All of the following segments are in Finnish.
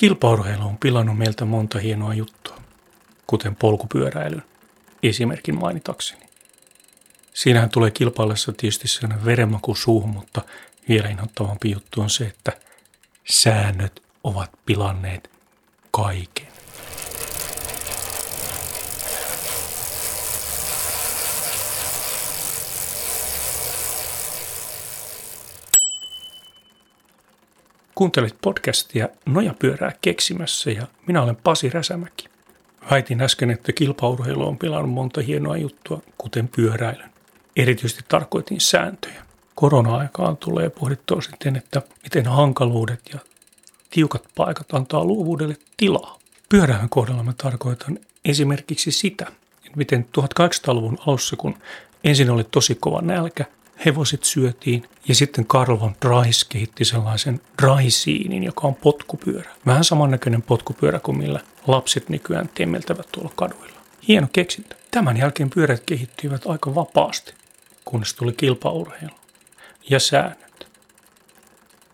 Kilpaurheilu on pilannut meiltä monta hienoa juttua, kuten polkupyöräilyn, esimerkin mainitakseni. Siinähän tulee kilpaillessa tietysti sellainen verenmaku suuhun, mutta vielä inhottavampi juttu on se, että säännöt ovat pilanneet kaiken. Kuuntelit podcastia Nojapyörää keksimässä ja minä olen Pasi Räsämäki. Väitin äsken, että kilpaurheilu on pilannut monta hienoa juttua, kuten pyöräilyn. Erityisesti tarkoitin sääntöjä. Korona-aikaan tulee pohdittua sitten, että miten hankaluudet ja tiukat paikat antaa luovuudelle tilaa. Pyöräilyn kohdalla mä tarkoitan esimerkiksi sitä, miten 1800-luvun alussa, kun ensin oli tosi kova nälkä – hevoset syötiin ja sitten Karl von Dreis kehitti sellaisen Dreisiinin, joka on potkupyörä. Vähän samannäköinen potkupyörä kuin millä lapset nykyään temmeltävät tuolla kaduilla. Hieno keksintö. Tämän jälkeen pyörät kehittyivät aika vapaasti, kunnes tuli kilpaurheilu ja säännöt.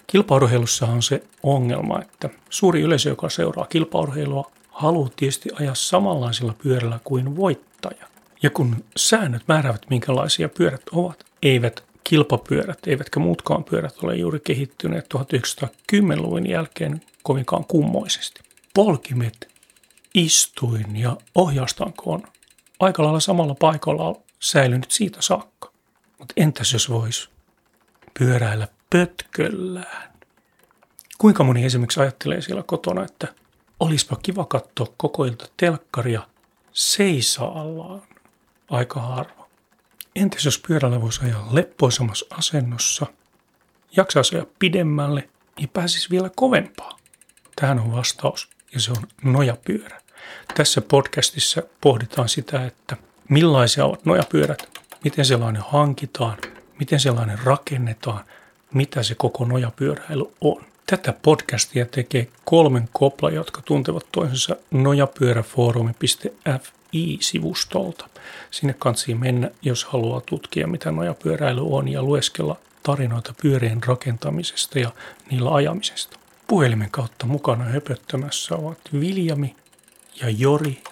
Kilpaurheilussa on se ongelma, että suuri yleisö, joka seuraa kilpaurheilua, haluaa tietysti ajaa samanlaisilla pyörällä kuin voittaja. Ja kun säännöt määräävät, minkälaisia pyörät ovat, eivät kilpapyörät, eivätkä muutkaan pyörät ole juuri kehittyneet 1910-luvun jälkeen kovinkaan kummoisesti. Polkimet, istuin ja ohjaustanko on aika lailla samalla paikalla säilynyt siitä saakka. Mutta entäs jos vois pyöräillä pötköllään? Kuinka moni esimerkiksi ajattelee siellä kotona, että olispa kiva katsoa koko ilta telkkaria seisaallaan aika harva. Entäs jos pyörällä voisi ajaa leppoisamassa asennossa, jaksaa ajaa pidemmälle ja pääsisi vielä kovempaa? Tähän on vastaus ja se on nojapyörä. Tässä podcastissa pohditaan sitä, että millaisia ovat nojapyörät, miten sellainen hankitaan, miten sellainen rakennetaan, mitä se koko nojapyöräily on. Tätä podcastia tekee kolmen kopla, jotka tuntevat toisensa nojapyöräfoorumi.f i-sivustolta. Sinne kansi mennä, jos haluaa tutkia, mitä nojapyöräily on ja lueskella tarinoita pyörien rakentamisesta ja niillä ajamisesta. Puhelimen kautta mukana höpöttämässä ovat Viljami ja Jori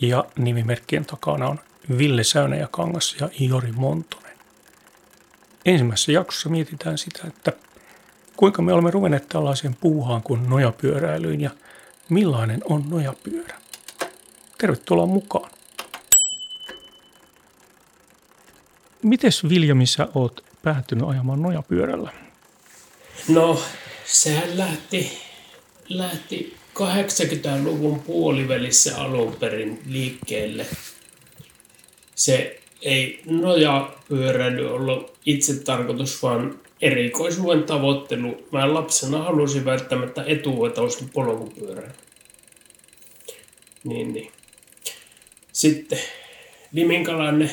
ja nimimerkkien takana on Ville Säynäjäkangas ja Jori Montonen. Ensimmäisessä jaksossa mietitään sitä, että kuinka me olemme ruvenneet tällaiseen puuhaan kuin nojapyöräilyyn ja millainen on nojapyörä. Tervetuloa mukaan. Mites Viljamissa oot päätynyt ajamaan nojapyörällä? No, sehän lähti, lähti 80-luvun puolivälissä alun perin liikkeelle. Se ei nojapyöräily ollut itse tarkoitus, vaan erikoisuuden tavoittelu. Mä lapsena halusin välttämättä etuotoisen polkupyörän. Niin, niin. Sitten Liminkalainen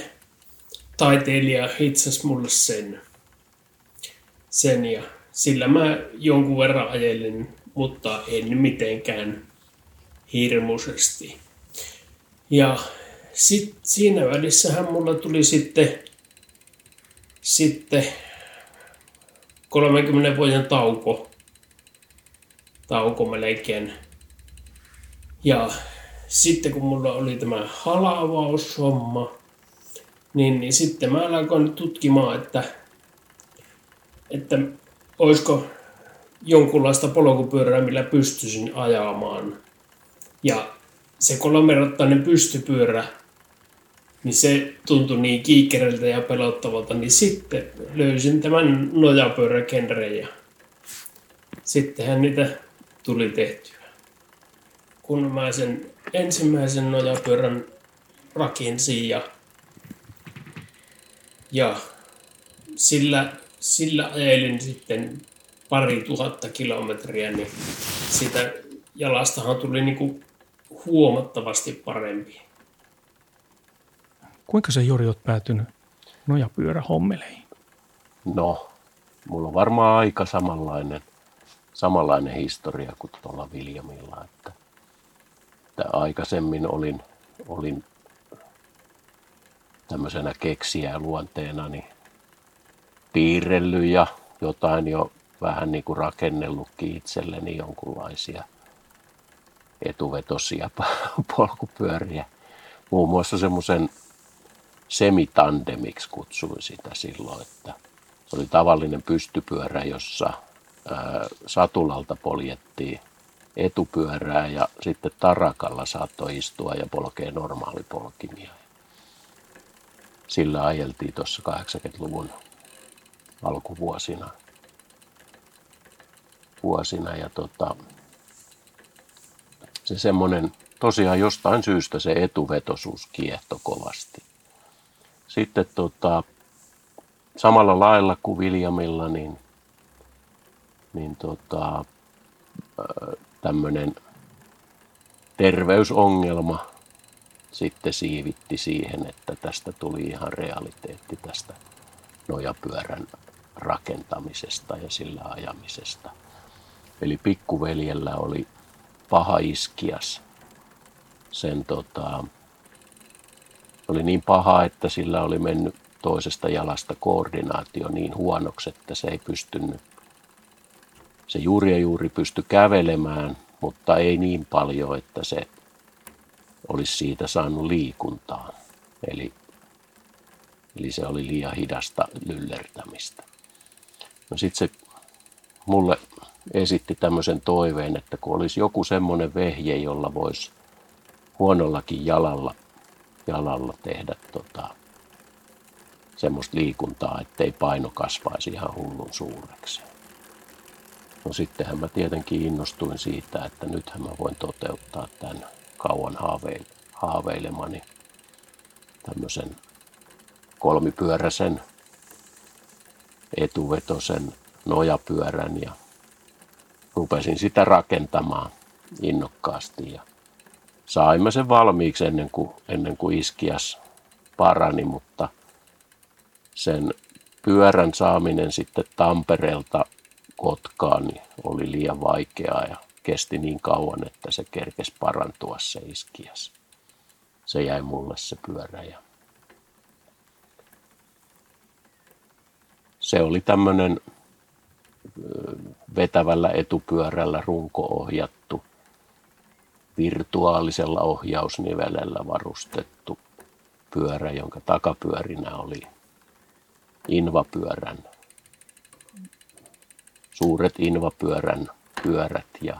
taiteilija hitsasi mulle sen. sen ja sillä mä jonkun verran ajelin, mutta en mitenkään hirmuisesti. Ja sit, siinä välissähän mulla tuli sitten, sitten 30 vuoden tauko, tauko melkein. Ja sitten kun mulla oli tämä halavaushomma, niin, niin sitten mä alkoin tutkimaan, että, että olisiko jonkunlaista polkupyörää, millä pystyisin ajamaan. Ja se kolmerottainen pystypyörä, niin se tuntui niin kiikkereltä ja pelottavalta, niin sitten löysin tämän nojapyöräkenren ja sittenhän niitä tuli tehtyä. Kun mä sen ensimmäisen nojapyörän rakensin ja, ja sillä, sillä ajelin sitten pari tuhatta kilometriä, niin sitä jalastahan tuli niin kuin huomattavasti parempi. Kuinka se Jori olet päätynyt nojapyörähommeleihin? No, mulla on varmaan aika samanlainen, samanlainen historia kuin tuolla Viljamilla, että että aikaisemmin olin, olin tämmöisenä keksiä luonteena niin piirrellyt ja jotain jo vähän niin kuin rakennellutkin itselleni jonkunlaisia etuvetosia polkupyöriä. Muun muassa semmoisen semitandemiksi kutsuin sitä silloin, että se oli tavallinen pystypyörä, jossa satulalta poljettiin etupyörää ja sitten tarakalla saattoi istua ja polkea normaalipolkimia. Sillä ajeltiin tuossa 80-luvun alkuvuosina. Vuosina ja tota, se semmoinen, tosiaan jostain syystä se etuvetosuus kiehto kovasti. Sitten tota, samalla lailla kuin Viljamilla, niin, niin tota, tämmöinen terveysongelma sitten siivitti siihen, että tästä tuli ihan realiteetti tästä nojapyörän rakentamisesta ja sillä ajamisesta. Eli pikkuveljellä oli paha iskias. Sen tota, oli niin paha, että sillä oli mennyt toisesta jalasta koordinaatio niin huonoksi, että se ei pystynyt, se juuri ja juuri pysty kävelemään, mutta ei niin paljon, että se olisi siitä saanut liikuntaa. Eli, eli se oli liian hidasta lyllertämistä. No sitten se mulle esitti tämmöisen toiveen, että kun olisi joku semmoinen vehje, jolla voisi huonollakin jalalla, jalalla tehdä tota, semmoista liikuntaa, ettei paino kasvaisi ihan hullun suureksi. No sittenhän mä tietenkin innostuin siitä, että nythän mä voin toteuttaa tämän kauan haaveilemani tämmöisen kolmipyöräisen etuvetosen nojapyörän ja rupesin sitä rakentamaan innokkaasti ja saimme sen valmiiksi ennen kuin, ennen kuin iskias parani, mutta sen pyörän saaminen sitten Tampereelta Kotkaan niin oli liian vaikeaa ja kesti niin kauan, että se kerkesi parantua se iskias. Se jäi mulle se pyörä ja se oli tämmöinen vetävällä etupyörällä runko-ohjattu, virtuaalisella ohjausnivelellä varustettu pyörä, jonka takapyörinä oli invapyörän, suuret invapyörän pyörät ja,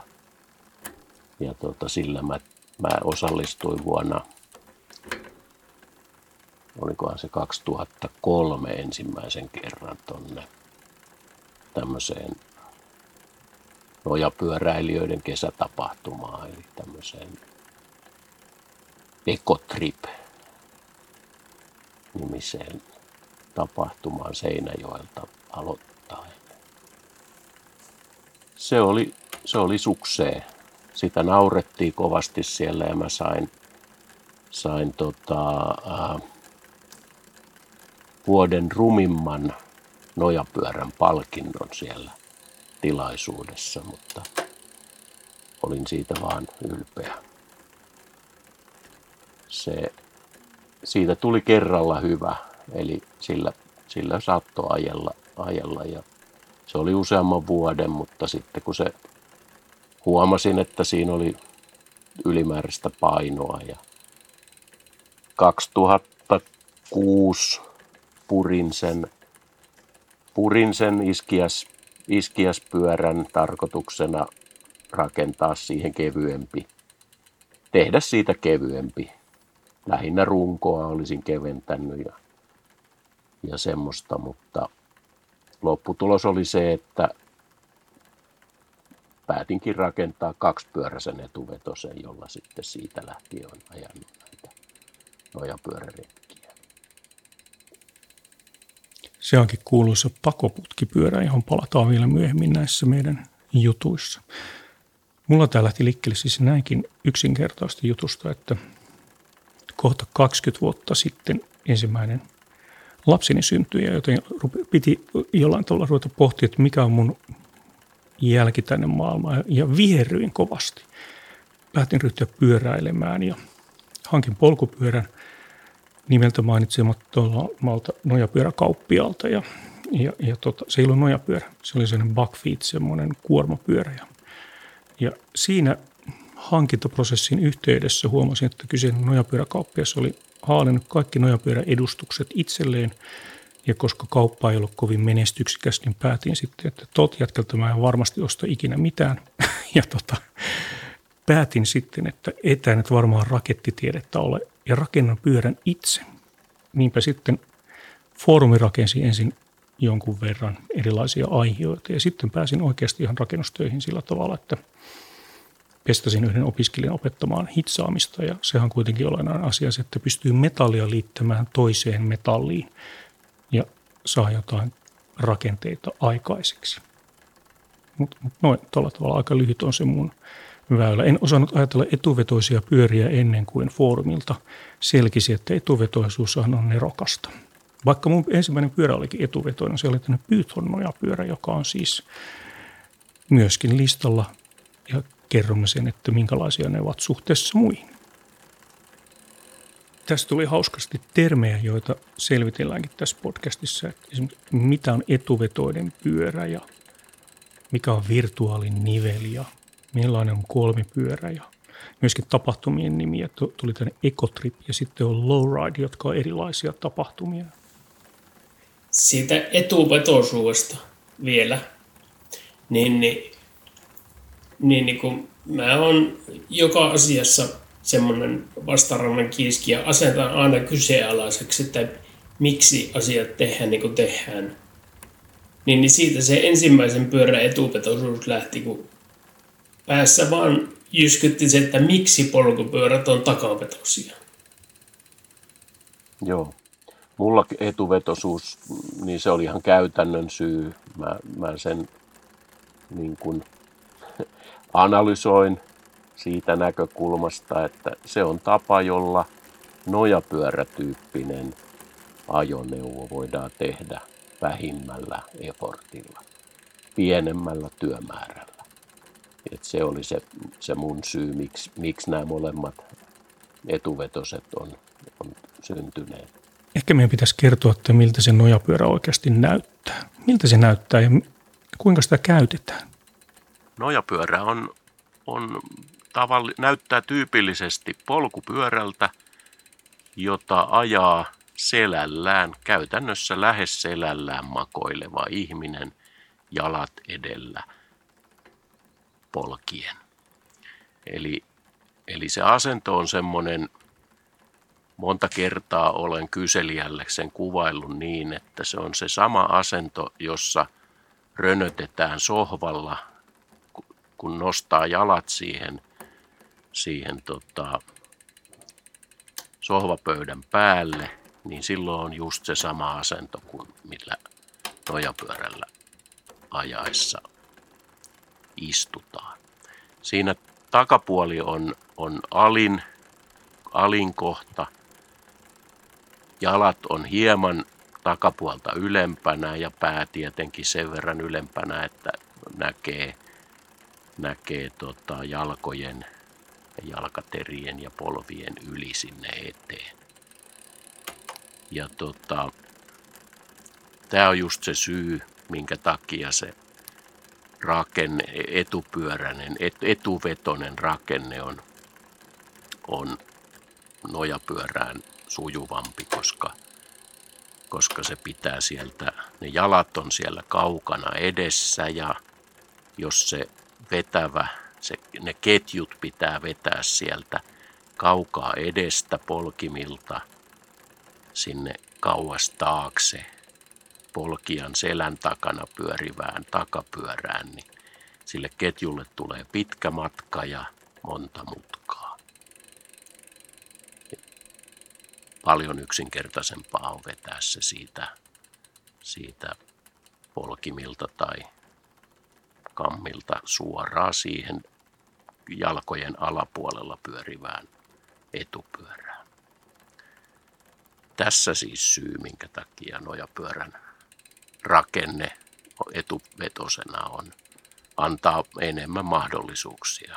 ja tota, sillä mä, mä osallistuin vuonna, olikohan se 2003 ensimmäisen kerran tonne tämmöiseen nojapyöräilijöiden kesätapahtumaan, eli tämmöiseen Ecotrip nimiseen tapahtumaan Seinäjoelta aloittaa. Se oli, se oli suksee. Sitä naurettiin kovasti siellä ja mä sain, sain tota, äh, vuoden rumimman nojapyörän palkinnon siellä tilaisuudessa, mutta olin siitä vaan ylpeä. Se, siitä tuli kerralla hyvä, eli sillä, sillä saattoi ajella, ajella ja se oli useamman vuoden, mutta sitten kun se huomasin, että siinä oli ylimääräistä painoa ja 2006 purin sen purin sen iskiäs, iskiäspyörän tarkoituksena rakentaa siihen kevyempi, tehdä siitä kevyempi. Lähinnä runkoa olisin keventänyt ja, ja semmoista, mutta lopputulos oli se, että päätinkin rakentaa kaksipyöräisen etuvetosen, jolla sitten siitä lähtien on ajanut näitä nojapyöräretkiä. Se onkin kuuluisa pakoputkipyörä, johon palataan vielä myöhemmin näissä meidän jutuissa. Mulla tämä lähti liikkeelle siis näinkin yksinkertaista jutusta, että kohta 20 vuotta sitten ensimmäinen lapseni syntyi, joten piti jollain tavalla ruveta pohtia, että mikä on mun jälki tänne maailmaan. Ja viherryin kovasti. Lähtin ryhtyä pyöräilemään ja hankin polkupyörän – nimeltä mainitsemattomalta nojapyöräkauppialta ja, ja, ja tota, se ei ollut nojapyörä, se oli sellainen buckfeet, semmoinen kuormapyörä. Ja, ja siinä hankintaprosessin yhteydessä huomasin, että kyseinen nojapyöräkauppias oli haalinnut kaikki nojapyöräedustukset itselleen. Ja koska kauppa ei ollut kovin menestyksikäs, niin päätin sitten, että tot jätkältä mä en varmasti osta ikinä mitään. ja tota, päätin sitten, että etää nyt varmaan rakettitiedettä ole ja rakennan pyörän itse. Niinpä sitten foorumi rakensi ensin jonkun verran erilaisia aiheita ja sitten pääsin oikeasti ihan rakennustöihin sillä tavalla, että pestasin yhden opiskelijan opettamaan hitsaamista ja sehän kuitenkin olennainen asia että pystyy metallia liittämään toiseen metalliin ja saa jotain rakenteita aikaiseksi. Mutta mut noin, tuolla tavalla aika lyhyt on se mun väylä. En osannut ajatella etuvetoisia pyöriä ennen kuin foorumilta selkisi, että etuvetoisuus on nerokasta. Vaikka mun ensimmäinen pyörä olikin etuvetoinen, se oli tämmöinen Python pyörä, joka on siis myöskin listalla ja kerromme sen, että minkälaisia ne ovat suhteessa muihin. Tästä tuli hauskasti termejä, joita selvitelläänkin tässä podcastissa. Että esimerkiksi mitä on etuvetoinen pyörä ja mikä on virtuaaliniveli ja millainen on kolmipyörä ja myöskin tapahtumien nimiä. Tuli tänne Ecotrip ja sitten on Lowride, jotka on erilaisia tapahtumia. Siitä etuvetoisuudesta vielä, niin, niin, niin, niin kun mä oon joka asiassa semmoinen vastarannan kiiski ja asetan aina kyseenalaiseksi, että miksi asiat tehdään niin kuin tehdään. Niin, niin siitä se ensimmäisen pyörän etuvetoisuus lähti, kun päässä vaan jyskytti se, että miksi polkupyörät on takavetosia. Joo. Mulla etuvetosuus, niin se oli ihan käytännön syy. Mä, mä sen niin kuin analysoin siitä näkökulmasta, että se on tapa, jolla nojapyörätyyppinen ajoneuvo voidaan tehdä vähimmällä effortilla, pienemmällä työmäärällä. Et se oli se, se mun syy, miksi, miksi nämä molemmat etuvetoset on, on syntyneet. Ehkä meidän pitäisi kertoa, että miltä se nojapyörä oikeasti näyttää. Miltä se näyttää ja kuinka sitä käytetään? Nojapyörä on, on tavalli, näyttää tyypillisesti polkupyörältä, jota ajaa selällään, käytännössä lähes selällään makoileva ihminen jalat edellä – polkien. Eli, eli se asento on semmoinen, monta kertaa olen kyselijälle sen kuvaillut niin, että se on se sama asento, jossa rönötetään sohvalla, kun nostaa jalat siihen, siihen tota, sohvapöydän päälle, niin silloin on just se sama asento kuin millä nojapyörällä ajaessa istutaan. Siinä takapuoli on, on alin, alin kohta. Jalat on hieman takapuolta ylempänä ja pää tietenkin sen verran ylempänä, että näkee, näkee tota jalkojen, jalkaterien ja polvien yli sinne eteen. Ja tota, tämä on just se syy, minkä takia se rakenne, etupyöräinen, et, etuvetonen rakenne on, on nojapyörään sujuvampi, koska, koska se pitää sieltä, ne jalat on siellä kaukana edessä ja jos se vetävä, se, ne ketjut pitää vetää sieltä kaukaa edestä polkimilta sinne kauas taakse, polkijan selän takana pyörivään takapyörään, niin sille ketjulle tulee pitkä matka ja monta mutkaa. Paljon yksinkertaisempaa on vetää se siitä, siitä polkimilta tai kammilta suoraan siihen jalkojen alapuolella pyörivään etupyörään. Tässä siis syy, minkä takia nojapyörän rakenne etuvetosena on, antaa enemmän mahdollisuuksia.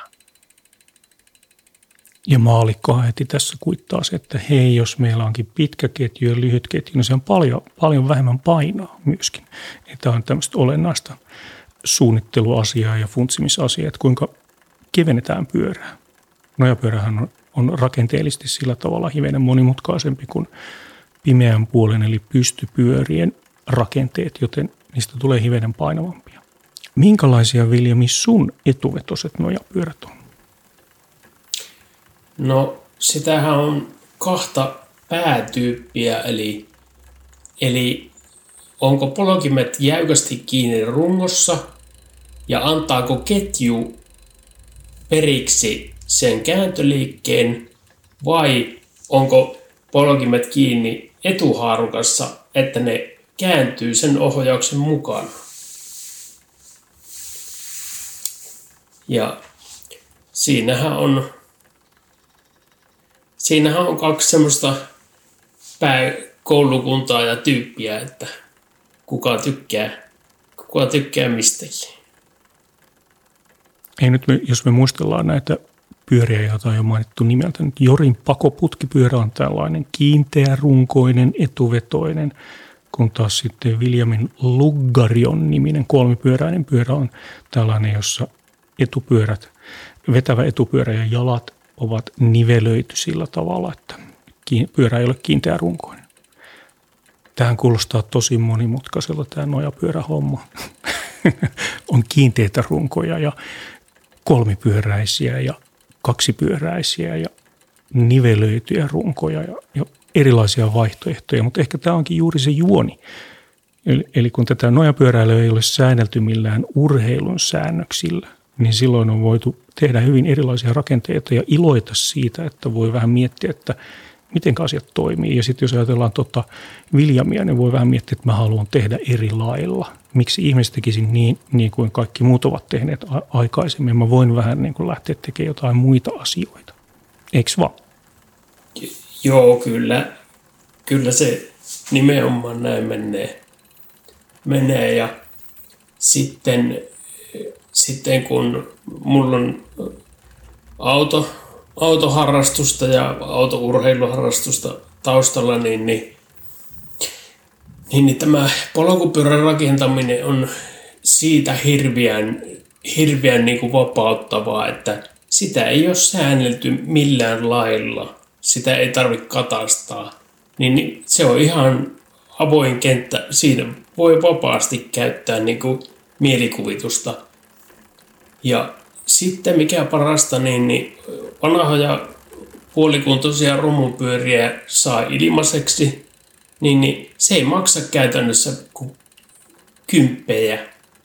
Ja maalikko heti tässä kuittaa se, että hei, jos meillä onkin pitkä ketju ja lyhyt ketju, niin se on paljon, paljon vähemmän painoa myöskin. Tämä on tämmöistä olennaista suunnitteluasiaa ja funtsimisasiaa, että kuinka kevennetään pyörää. nojapyörähän on, on rakenteellisesti sillä tavalla hivenen monimutkaisempi kuin pimeän puolen eli pystypyörien rakenteet, joten niistä tulee hivenen painavampia. Minkälaisia, Viljami, sun etuvetoset nojapyörät on? No, sitähän on kahta päätyyppiä, eli, eli onko polkimet jäykästi kiinni rungossa ja antaako ketju periksi sen kääntöliikkeen vai onko polkimet kiinni etuhaarukassa, että ne kääntyy sen ohjauksen mukana. Ja siinähän on, siinähän on kaksi semmoista pääkoulukuntaa ja tyyppiä, että kuka tykkää, kuka tykkää mistäkin. Ei nyt, me, jos me muistellaan näitä pyöriä, joita on jo mainittu nimeltä, nyt Jorin pakoputkipyörä on tällainen kiinteä, runkoinen, etuvetoinen, kun taas sitten Williamin Luggarion niminen kolmipyöräinen pyörä on tällainen, jossa etupyörät, vetävä etupyörä ja jalat ovat nivelöity sillä tavalla, että pyörä ei ole kiinteä runkoinen. Tähän kuulostaa tosi monimutkaiselta tämä nojapyörähomma. on kiinteitä runkoja ja kolmipyöräisiä ja kaksipyöräisiä ja nivelöityjä runkoja ja, ja erilaisia vaihtoehtoja, mutta ehkä tämä onkin juuri se juoni. Eli, eli kun tätä nojapyöräilyä ei ole säännelty millään urheilun säännöksillä, niin silloin on voitu tehdä hyvin erilaisia rakenteita ja iloita siitä, että voi vähän miettiä, että miten asiat toimii. Ja sitten jos ajatellaan tota Viljamia, niin voi vähän miettiä, että mä haluan tehdä eri lailla. Miksi ihmiset tekisi niin, niin kuin kaikki muut ovat tehneet aikaisemmin. Mä voin vähän niin kuin lähteä tekemään jotain muita asioita. Eikö vaan? Joo, kyllä. Kyllä se nimenomaan näin menee. menee. Ja sitten, sitten kun mulla on auto, autoharrastusta ja autourheiluharrastusta taustalla, niin, niin, niin, niin tämä polkupyörän rakentaminen on siitä hirveän, hirveän niin kuin vapauttavaa, että sitä ei ole säännelty millään lailla. Sitä ei tarvitse katastaa. Niin, niin se on ihan avoin kenttä. Siinä voi vapaasti käyttää niin kuin mielikuvitusta. Ja sitten mikä parasta, niin, niin vanhoja puolikuntoisia rumupyöriä saa ilmaiseksi, niin, niin se ei maksa käytännössä kuin kymppejä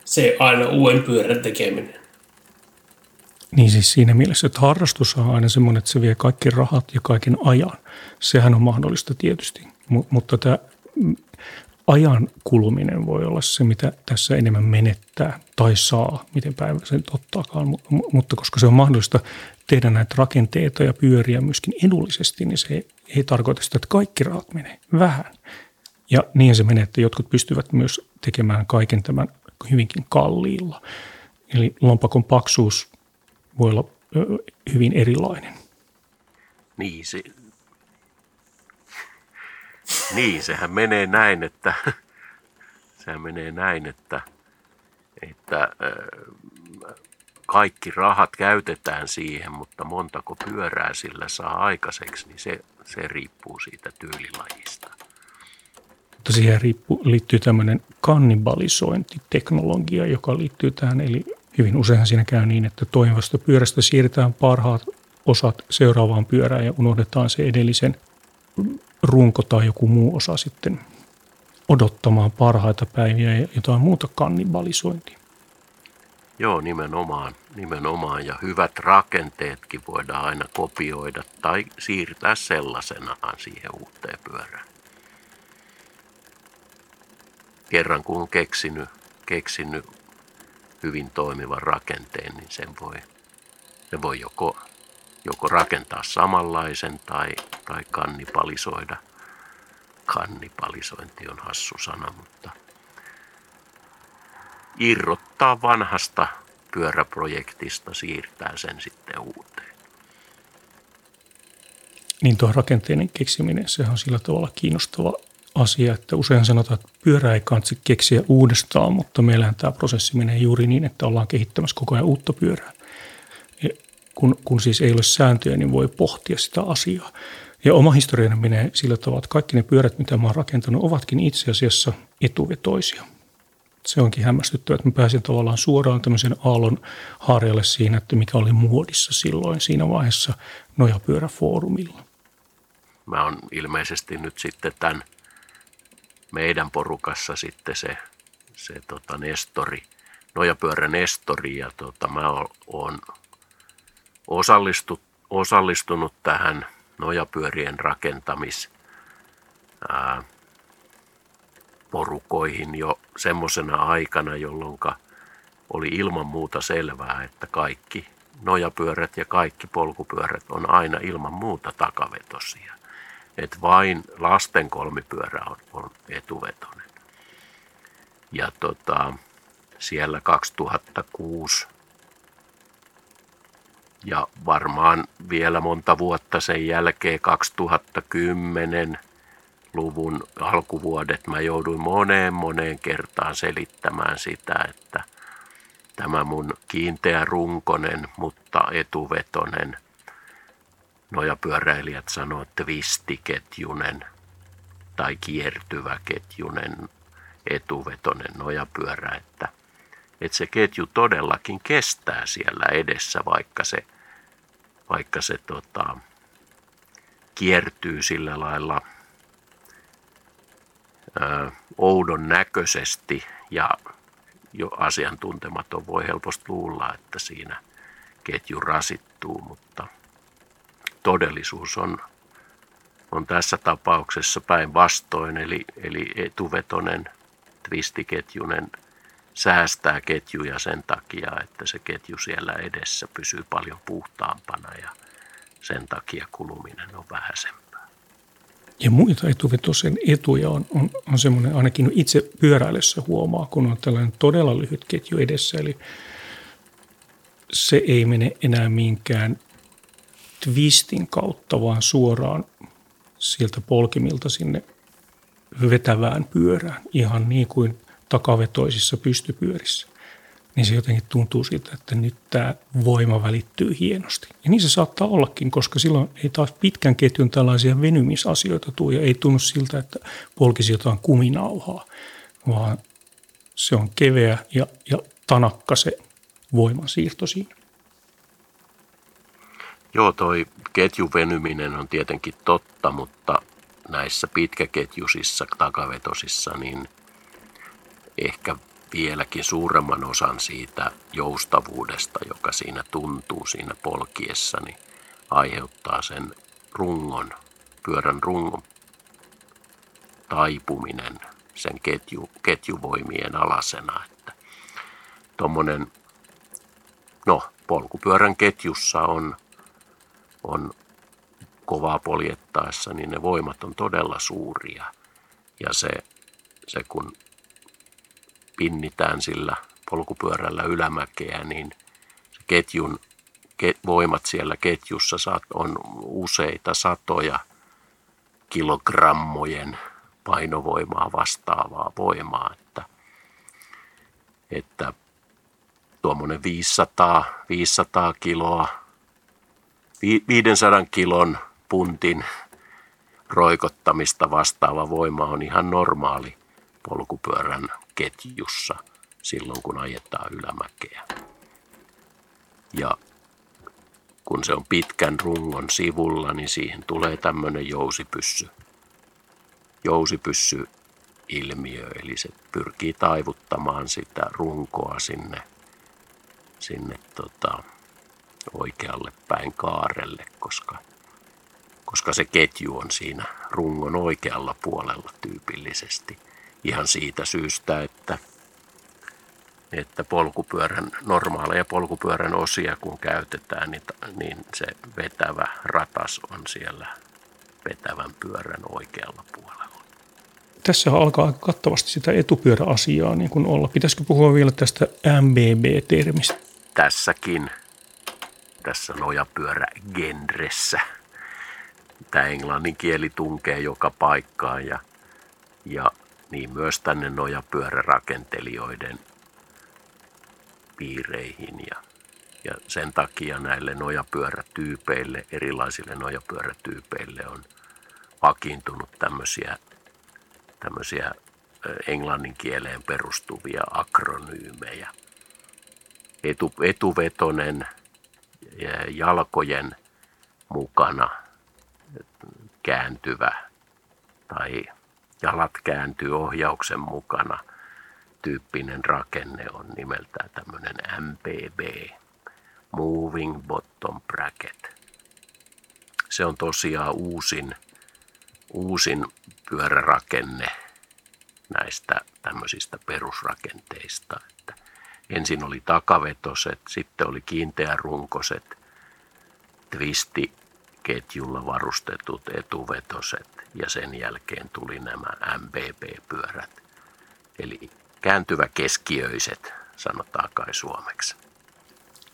se aina uuden pyörän tekeminen. Niin siis siinä mielessä, että harrastus on aina semmoinen, että se vie kaikki rahat ja kaiken ajan. Sehän on mahdollista tietysti, M- mutta tämä ajan kuluminen voi olla se, mitä tässä enemmän menettää tai saa, miten päivä sen ottaakaan. Mutta koska se on mahdollista tehdä näitä rakenteita ja pyöriä myöskin edullisesti, niin se ei tarkoita sitä, että kaikki rahat menee vähän. Ja niin se menee, että jotkut pystyvät myös tekemään kaiken tämän hyvinkin kalliilla. Eli lompakon paksuus voi olla hyvin erilainen. Niin, se, niin, sehän menee näin, että sehän menee näin, että, että kaikki rahat käytetään siihen, mutta montako pyörää sillä saa aikaiseksi, niin se, se riippuu siitä tyylilajista. Mutta siihen riippuu, liittyy tämmöinen kannibalisointiteknologia, joka liittyy tähän. Eli hyvin useinhan siinä käy niin, että toimivasta pyörästä siirretään parhaat osat seuraavaan pyörään ja unohdetaan se edellisen runko tai joku muu osa sitten odottamaan parhaita päiviä ja jotain muuta kannibalisointia. Joo, nimenomaan, nimenomaan. Ja hyvät rakenteetkin voidaan aina kopioida tai siirtää sellaisenaan siihen uuteen pyörään. Kerran kun on keksinyt, keksinyt hyvin toimivan rakenteen, niin sen voi, se voi joko joko rakentaa samanlaisen tai, tai kannipalisoida. Kannipalisointi on hassu sana, mutta irrottaa vanhasta pyöräprojektista, siirtää sen sitten uuteen. Niin tuo rakenteiden keksiminen, se on sillä tavalla kiinnostava asia, että usein sanotaan, että pyörä ei kansi keksiä uudestaan, mutta meillähän tämä prosessi menee juuri niin, että ollaan kehittämässä koko ajan uutta pyörää kun, kun siis ei ole sääntöjä, niin voi pohtia sitä asiaa. Ja oma historiani menee sillä tavalla, että kaikki ne pyörät, mitä mä oon rakentanut, ovatkin itse asiassa etuvetoisia. Se onkin hämmästyttävää, että mä pääsin tavallaan suoraan tämmöisen aallon harjalle siinä, että mikä oli muodissa silloin siinä vaiheessa nojapyöräfoorumilla. Mä oon ilmeisesti nyt sitten tämän meidän porukassa sitten se, se tota Nestori, nojapyörä Nestori ja tota, mä oon osallistu, osallistunut tähän nojapyörien rakentamis ää, porukoihin jo semmoisena aikana, jolloin oli ilman muuta selvää, että kaikki nojapyörät ja kaikki polkupyörät on aina ilman muuta takavetosia. Että vain lasten kolmipyörä on, on etuvetoinen. Ja tota, siellä 2006 ja varmaan vielä monta vuotta sen jälkeen 2010 luvun alkuvuodet mä jouduin moneen moneen kertaan selittämään sitä, että tämä mun kiinteä runkonen, mutta etuvetonen, nojapyöräilijät sanoo, että vistiketjunen tai kiertyvä ketjunen etuvetonen nojapyörä, että, että se ketju todellakin kestää siellä edessä, vaikka se, vaikka se tota, kiertyy sillä lailla – oudon näköisesti ja jo asiantuntematon voi helposti luulla, että siinä ketju rasittuu, mutta todellisuus on, on tässä tapauksessa päinvastoin, eli, eli etuvetonen twistiketjunen säästää ketjuja sen takia, että se ketju siellä edessä pysyy paljon puhtaampana ja sen takia kuluminen on vähäisempää. Ja muita etuvetosen etuja on, on, on semmoinen, ainakin itse pyöräillessä huomaa, kun on tällainen todella lyhyt ketju edessä, eli se ei mene enää minkään twistin kautta, vaan suoraan sieltä polkimilta sinne vetävään pyörään, ihan niin kuin takavetoisissa pystypyörissä niin se jotenkin tuntuu siltä, että nyt tämä voima välittyy hienosti. Ja niin se saattaa ollakin, koska silloin ei taas pitkän ketjun tällaisia venymisasioita tule ja ei tunnu siltä, että polkisi jotain kuminauhaa, vaan se on keveä ja, ja tanakka se voimansiirto siinä. Joo, toi ketjuvenyminen on tietenkin totta, mutta näissä pitkäketjusissa takavetosissa niin ehkä vieläkin suuremman osan siitä joustavuudesta, joka siinä tuntuu siinä polkiessa, niin aiheuttaa sen rungon, pyörän rungon taipuminen sen ketju, ketjuvoimien alasena. Että tommonen, no, polkupyörän ketjussa on, on kovaa poljettaessa, niin ne voimat on todella suuria. Ja se, se kun pinnitään sillä polkupyörällä ylämäkeä, niin se ketjun ket, voimat siellä ketjussa on useita satoja kilogrammojen painovoimaa vastaavaa voimaa, että, että tuommoinen 500, 500 kiloa, 500 kilon puntin roikottamista vastaava voima on ihan normaali polkupyörän ketjussa silloin, kun ajetaan ylämäkeä. Ja kun se on pitkän rungon sivulla, niin siihen tulee tämmöinen jousipyssy. Jousipyssy ilmiö, eli se pyrkii taivuttamaan sitä runkoa sinne, sinne tota, oikealle päin kaarelle, koska, koska se ketju on siinä rungon oikealla puolella tyypillisesti – ihan siitä syystä, että, että polkupyörän, normaaleja polkupyörän osia kun käytetään, niin, niin se vetävä ratas on siellä vetävän pyörän oikealla puolella. Tässä alkaa aika kattavasti sitä etupyöräasiaa niin kuin olla. Pitäisikö puhua vielä tästä MBB-termistä? Tässäkin, tässä nojapyörä-genressä, tämä englannin kieli tunkee joka paikkaan ja, ja niin myös tänne nojapyörärakentelijoiden piireihin. Ja, Ja sen takia näille nojapyörätyypeille, erilaisille nojapyörätyypeille on vakiintunut tämmöisiä, tämmöisiä englannin kieleen perustuvia akronyymejä. Etu, etuvetonen jalkojen mukana kääntyvä tai jalat kääntyy ohjauksen mukana tyyppinen rakenne on nimeltään tämmöinen MBB, Moving Bottom Bracket. Se on tosiaan uusin, uusin pyörärakenne näistä tämmöisistä perusrakenteista. Että ensin oli takavetoset, sitten oli kiinteärunkoset, twisti ketjulla varustetut etuvetoset ja sen jälkeen tuli nämä MBB-pyörät. Eli kääntyvä keskiöiset, sanotaan kai suomeksi.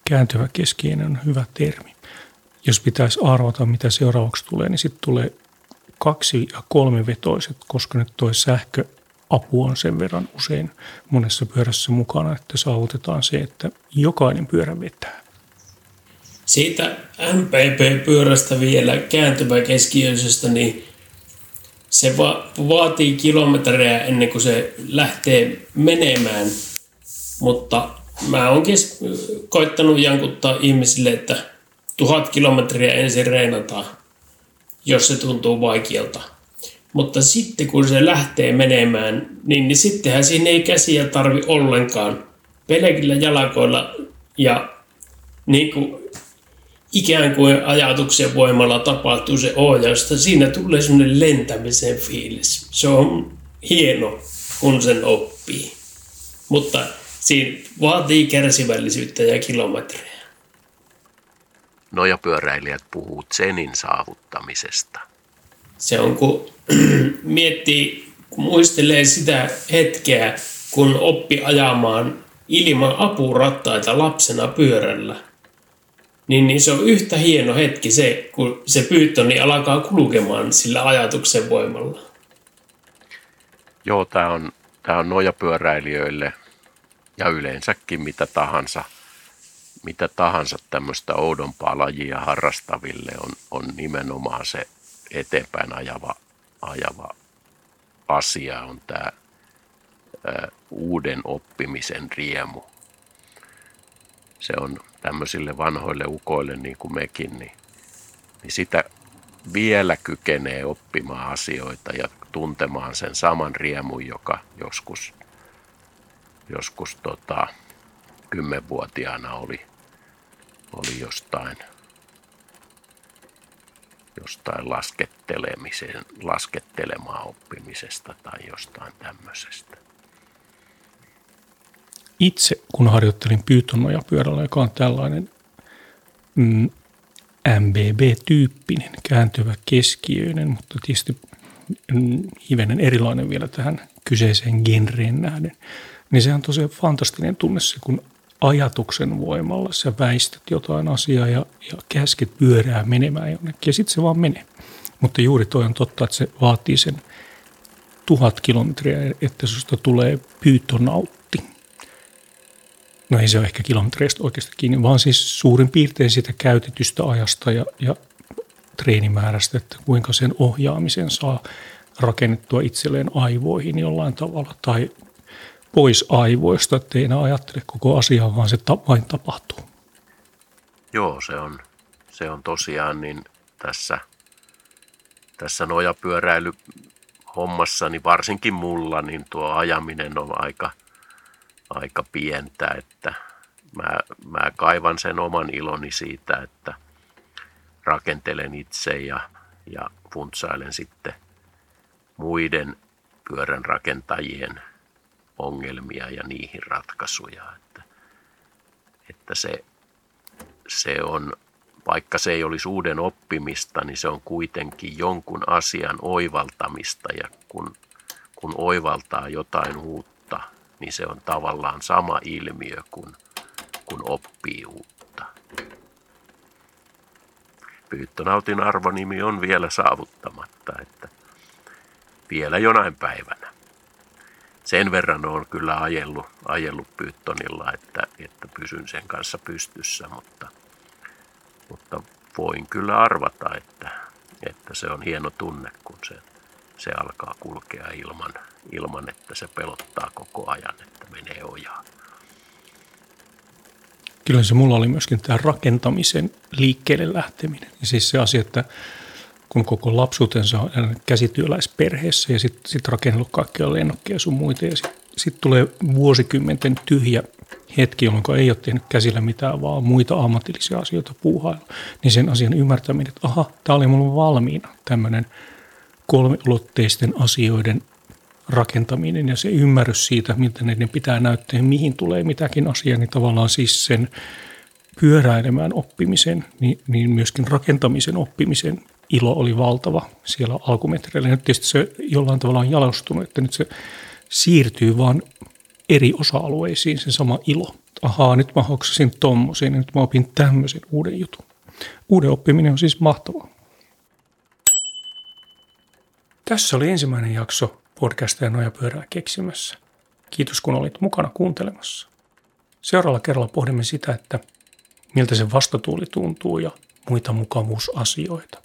Kääntyvä keskiöinen on hyvä termi. Jos pitäisi arvata, mitä seuraavaksi tulee, niin sitten tulee kaksi- ja kolmivetoiset, koska nyt tuo sähköapu on sen verran usein monessa pyörässä mukana, että saavutetaan se, että jokainen pyörä vetää. Siitä MPP-pyörästä vielä kääntyvä keskiöisestä, niin se va- vaatii kilometrejä ennen kuin se lähtee menemään. Mutta mä oon kes- koittanut jankuttaa ihmisille, että tuhat kilometriä ensin reenataan, jos se tuntuu vaikealta. Mutta sitten kun se lähtee menemään, niin, niin sittenhän siinä ei käsiä tarvi ollenkaan. Pelkillä jalakoilla ja niin kuin ikään kuin ajatuksen voimalla tapahtuu se ohjausta. Siinä tulee semmoinen lentämisen fiilis. Se on hieno, kun sen oppii. Mutta siinä vaatii kärsivällisyyttä ja kilometrejä. Nojapyöräilijät puhuu Zenin saavuttamisesta. Se on, kun miettii, kun muistelee sitä hetkeä, kun oppi ajamaan ilman apurattaita lapsena pyörällä – niin, niin se on yhtä hieno hetki se, kun se pyyttoni alkaa kulkemaan sillä ajatuksen voimalla. Joo, tämä on, tää on nojapyöräilijöille ja yleensäkin mitä tahansa, mitä tahansa tämmöistä oudompaa lajia harrastaville on, on nimenomaan se eteenpäin ajava, ajava asia on tämä uuden oppimisen riemu. Se on tämmöisille vanhoille ukoille niin kuin mekin, niin, niin sitä vielä kykenee oppimaan asioita ja tuntemaan sen saman riemun, joka joskus, joskus tota, kymmenvuotiaana oli, oli jostain, jostain laskettelemisen, laskettelemaan oppimisesta tai jostain tämmöisestä itse, kun harjoittelin pyörällä, joka on tällainen mm, MBB-tyyppinen, kääntyvä keskiöinen, mutta tietysti mm, hivenen erilainen vielä tähän kyseiseen genreen nähden, niin se on tosiaan fantastinen tunne se, kun ajatuksen voimalla sä väistät jotain asiaa ja, ja käsket pyörää menemään jonnekin ja sitten se vaan menee. Mutta juuri toi on totta, että se vaatii sen tuhat kilometriä, että susta tulee pyytonautti no ei se ole ehkä kilometreistä oikeasti kiinni, vaan siis suurin piirtein sitä käytetystä ajasta ja, ja treenimäärästä, että kuinka sen ohjaamisen saa rakennettua itselleen aivoihin jollain tavalla tai pois aivoista, ettei enää ajattele koko asiaa, vaan se ta- vain tapahtuu. Joo, se on, se on tosiaan niin tässä, tässä nojapyöräily hommassa, niin varsinkin mulla, niin tuo ajaminen on aika – aika pientä, että mä, mä kaivan sen oman iloni siitä, että rakentelen itse ja, ja funtsailen sitten muiden pyörän rakentajien ongelmia ja niihin ratkaisuja. Että, että se, se on, vaikka se ei olisi uuden oppimista, niin se on kuitenkin jonkun asian oivaltamista ja kun, kun oivaltaa jotain uutta, niin se on tavallaan sama ilmiö kuin kun oppii uutta. Pyyttönautin arvonimi on vielä saavuttamatta, että vielä jonain päivänä. sen verran on kyllä ajellut, ajellut Pythonilla, että, että pysyn sen kanssa pystyssä, mutta, mutta voin kyllä arvata, että, että se on hieno tunne, kun se, se alkaa kulkea ilman, ilman, että se pelottaa koko ajan, että menee ojaan. Kyllä se mulla oli myöskin tämä rakentamisen liikkeelle lähteminen. Ja siis se asia, että kun koko lapsuutensa on käsityöläisperheessä ja sitten sit rakennellut kaikkia lennokkeja sun muita ja sitten sit tulee vuosikymmenten tyhjä hetki, jolloin ei ole tehnyt käsillä mitään, vaan muita ammatillisia asioita puuhailla, niin sen asian ymmärtäminen, että aha, tämä oli mulla valmiina tämmöinen kolmiulotteisten asioiden rakentaminen ja se ymmärrys siitä, miltä ne pitää näyttää ja mihin tulee mitäkin asiaa, niin tavallaan siis sen pyöräilemään oppimisen, niin, niin myöskin rakentamisen oppimisen ilo oli valtava siellä alkumetreillä. Nyt tietysti se jollain tavalla on jalostunut, että nyt se siirtyy vaan eri osa-alueisiin se sama ilo. Ahaa, nyt mä hoksasin tommosen, nyt mä opin tämmöisen uuden jutun. Uuden oppiminen on siis mahtavaa. Tässä oli ensimmäinen jakso podcastia Nojapyörää keksimässä. Kiitos kun olit mukana kuuntelemassa. Seuraavalla kerralla pohdimme sitä, että miltä se vastatuuli tuntuu ja muita mukavuusasioita.